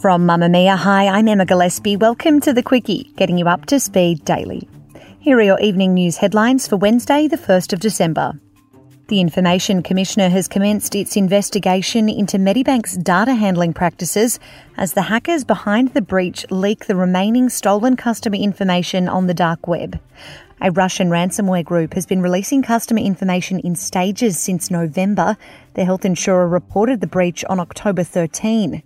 From Mamamia, hi, I'm Emma Gillespie. Welcome to the Quicky, getting you up to speed daily. Here are your evening news headlines for Wednesday, the 1st of December. The Information Commissioner has commenced its investigation into Medibank's data handling practices as the hackers behind the breach leak the remaining stolen customer information on the dark web. A Russian ransomware group has been releasing customer information in stages since November. The health insurer reported the breach on October 13.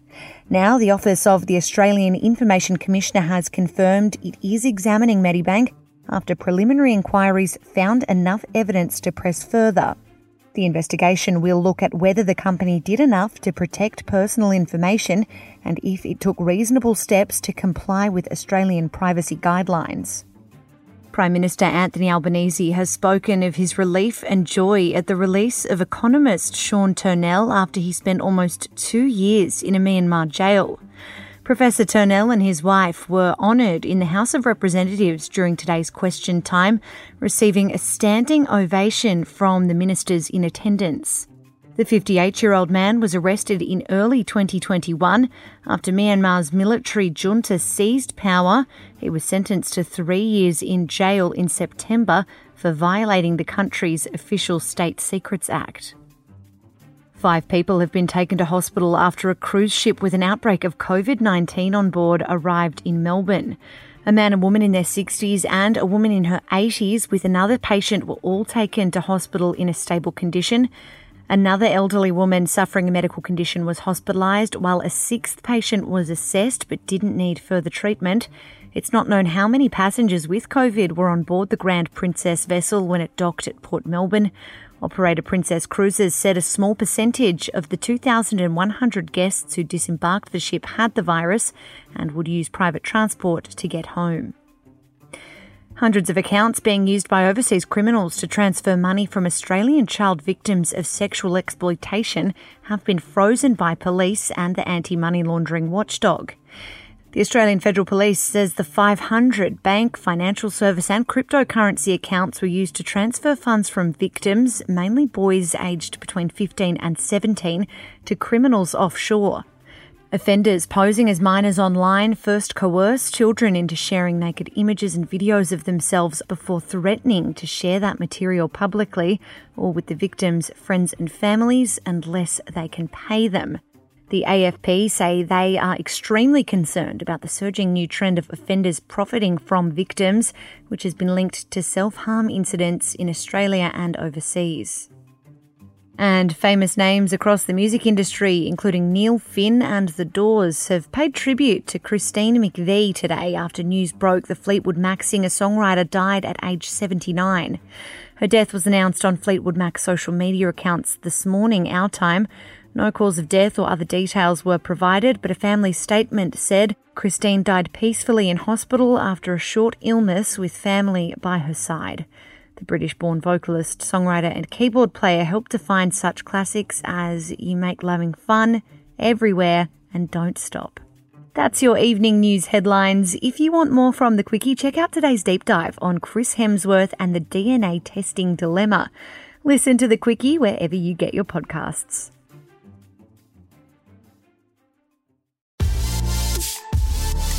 Now, the Office of the Australian Information Commissioner has confirmed it is examining Medibank after preliminary inquiries found enough evidence to press further. The investigation will look at whether the company did enough to protect personal information and if it took reasonable steps to comply with Australian privacy guidelines. Prime Minister Anthony Albanese has spoken of his relief and joy at the release of economist Sean Turnell after he spent almost two years in a Myanmar jail. Professor Turnell and his wife were honoured in the House of Representatives during today's question time, receiving a standing ovation from the ministers in attendance. The 58 year old man was arrested in early 2021 after Myanmar's military junta seized power. He was sentenced to three years in jail in September for violating the country's Official State Secrets Act. Five people have been taken to hospital after a cruise ship with an outbreak of COVID 19 on board arrived in Melbourne. A man and woman in their 60s and a woman in her 80s with another patient were all taken to hospital in a stable condition. Another elderly woman suffering a medical condition was hospitalised, while a sixth patient was assessed but didn't need further treatment. It's not known how many passengers with COVID were on board the Grand Princess vessel when it docked at Port Melbourne. Operator Princess Cruises said a small percentage of the 2,100 guests who disembarked the ship had the virus and would use private transport to get home. Hundreds of accounts being used by overseas criminals to transfer money from Australian child victims of sexual exploitation have been frozen by police and the anti money laundering watchdog. The Australian Federal Police says the 500 bank, financial service, and cryptocurrency accounts were used to transfer funds from victims, mainly boys aged between 15 and 17, to criminals offshore. Offenders posing as minors online first coerce children into sharing naked images and videos of themselves before threatening to share that material publicly or with the victims' friends and families unless they can pay them. The AFP say they are extremely concerned about the surging new trend of offenders profiting from victims, which has been linked to self harm incidents in Australia and overseas. And famous names across the music industry, including Neil Finn and The Doors, have paid tribute to Christine McVie today after news broke the Fleetwood Mac singer songwriter died at age 79. Her death was announced on Fleetwood Mac's social media accounts this morning, our time. No cause of death or other details were provided, but a family statement said Christine died peacefully in hospital after a short illness with family by her side. The British born vocalist, songwriter, and keyboard player helped define such classics as You Make Loving Fun, Everywhere, and Don't Stop. That's your evening news headlines. If you want more from the Quicky, check out today's deep dive on Chris Hemsworth and the DNA testing dilemma. Listen to the Quicky wherever you get your podcasts.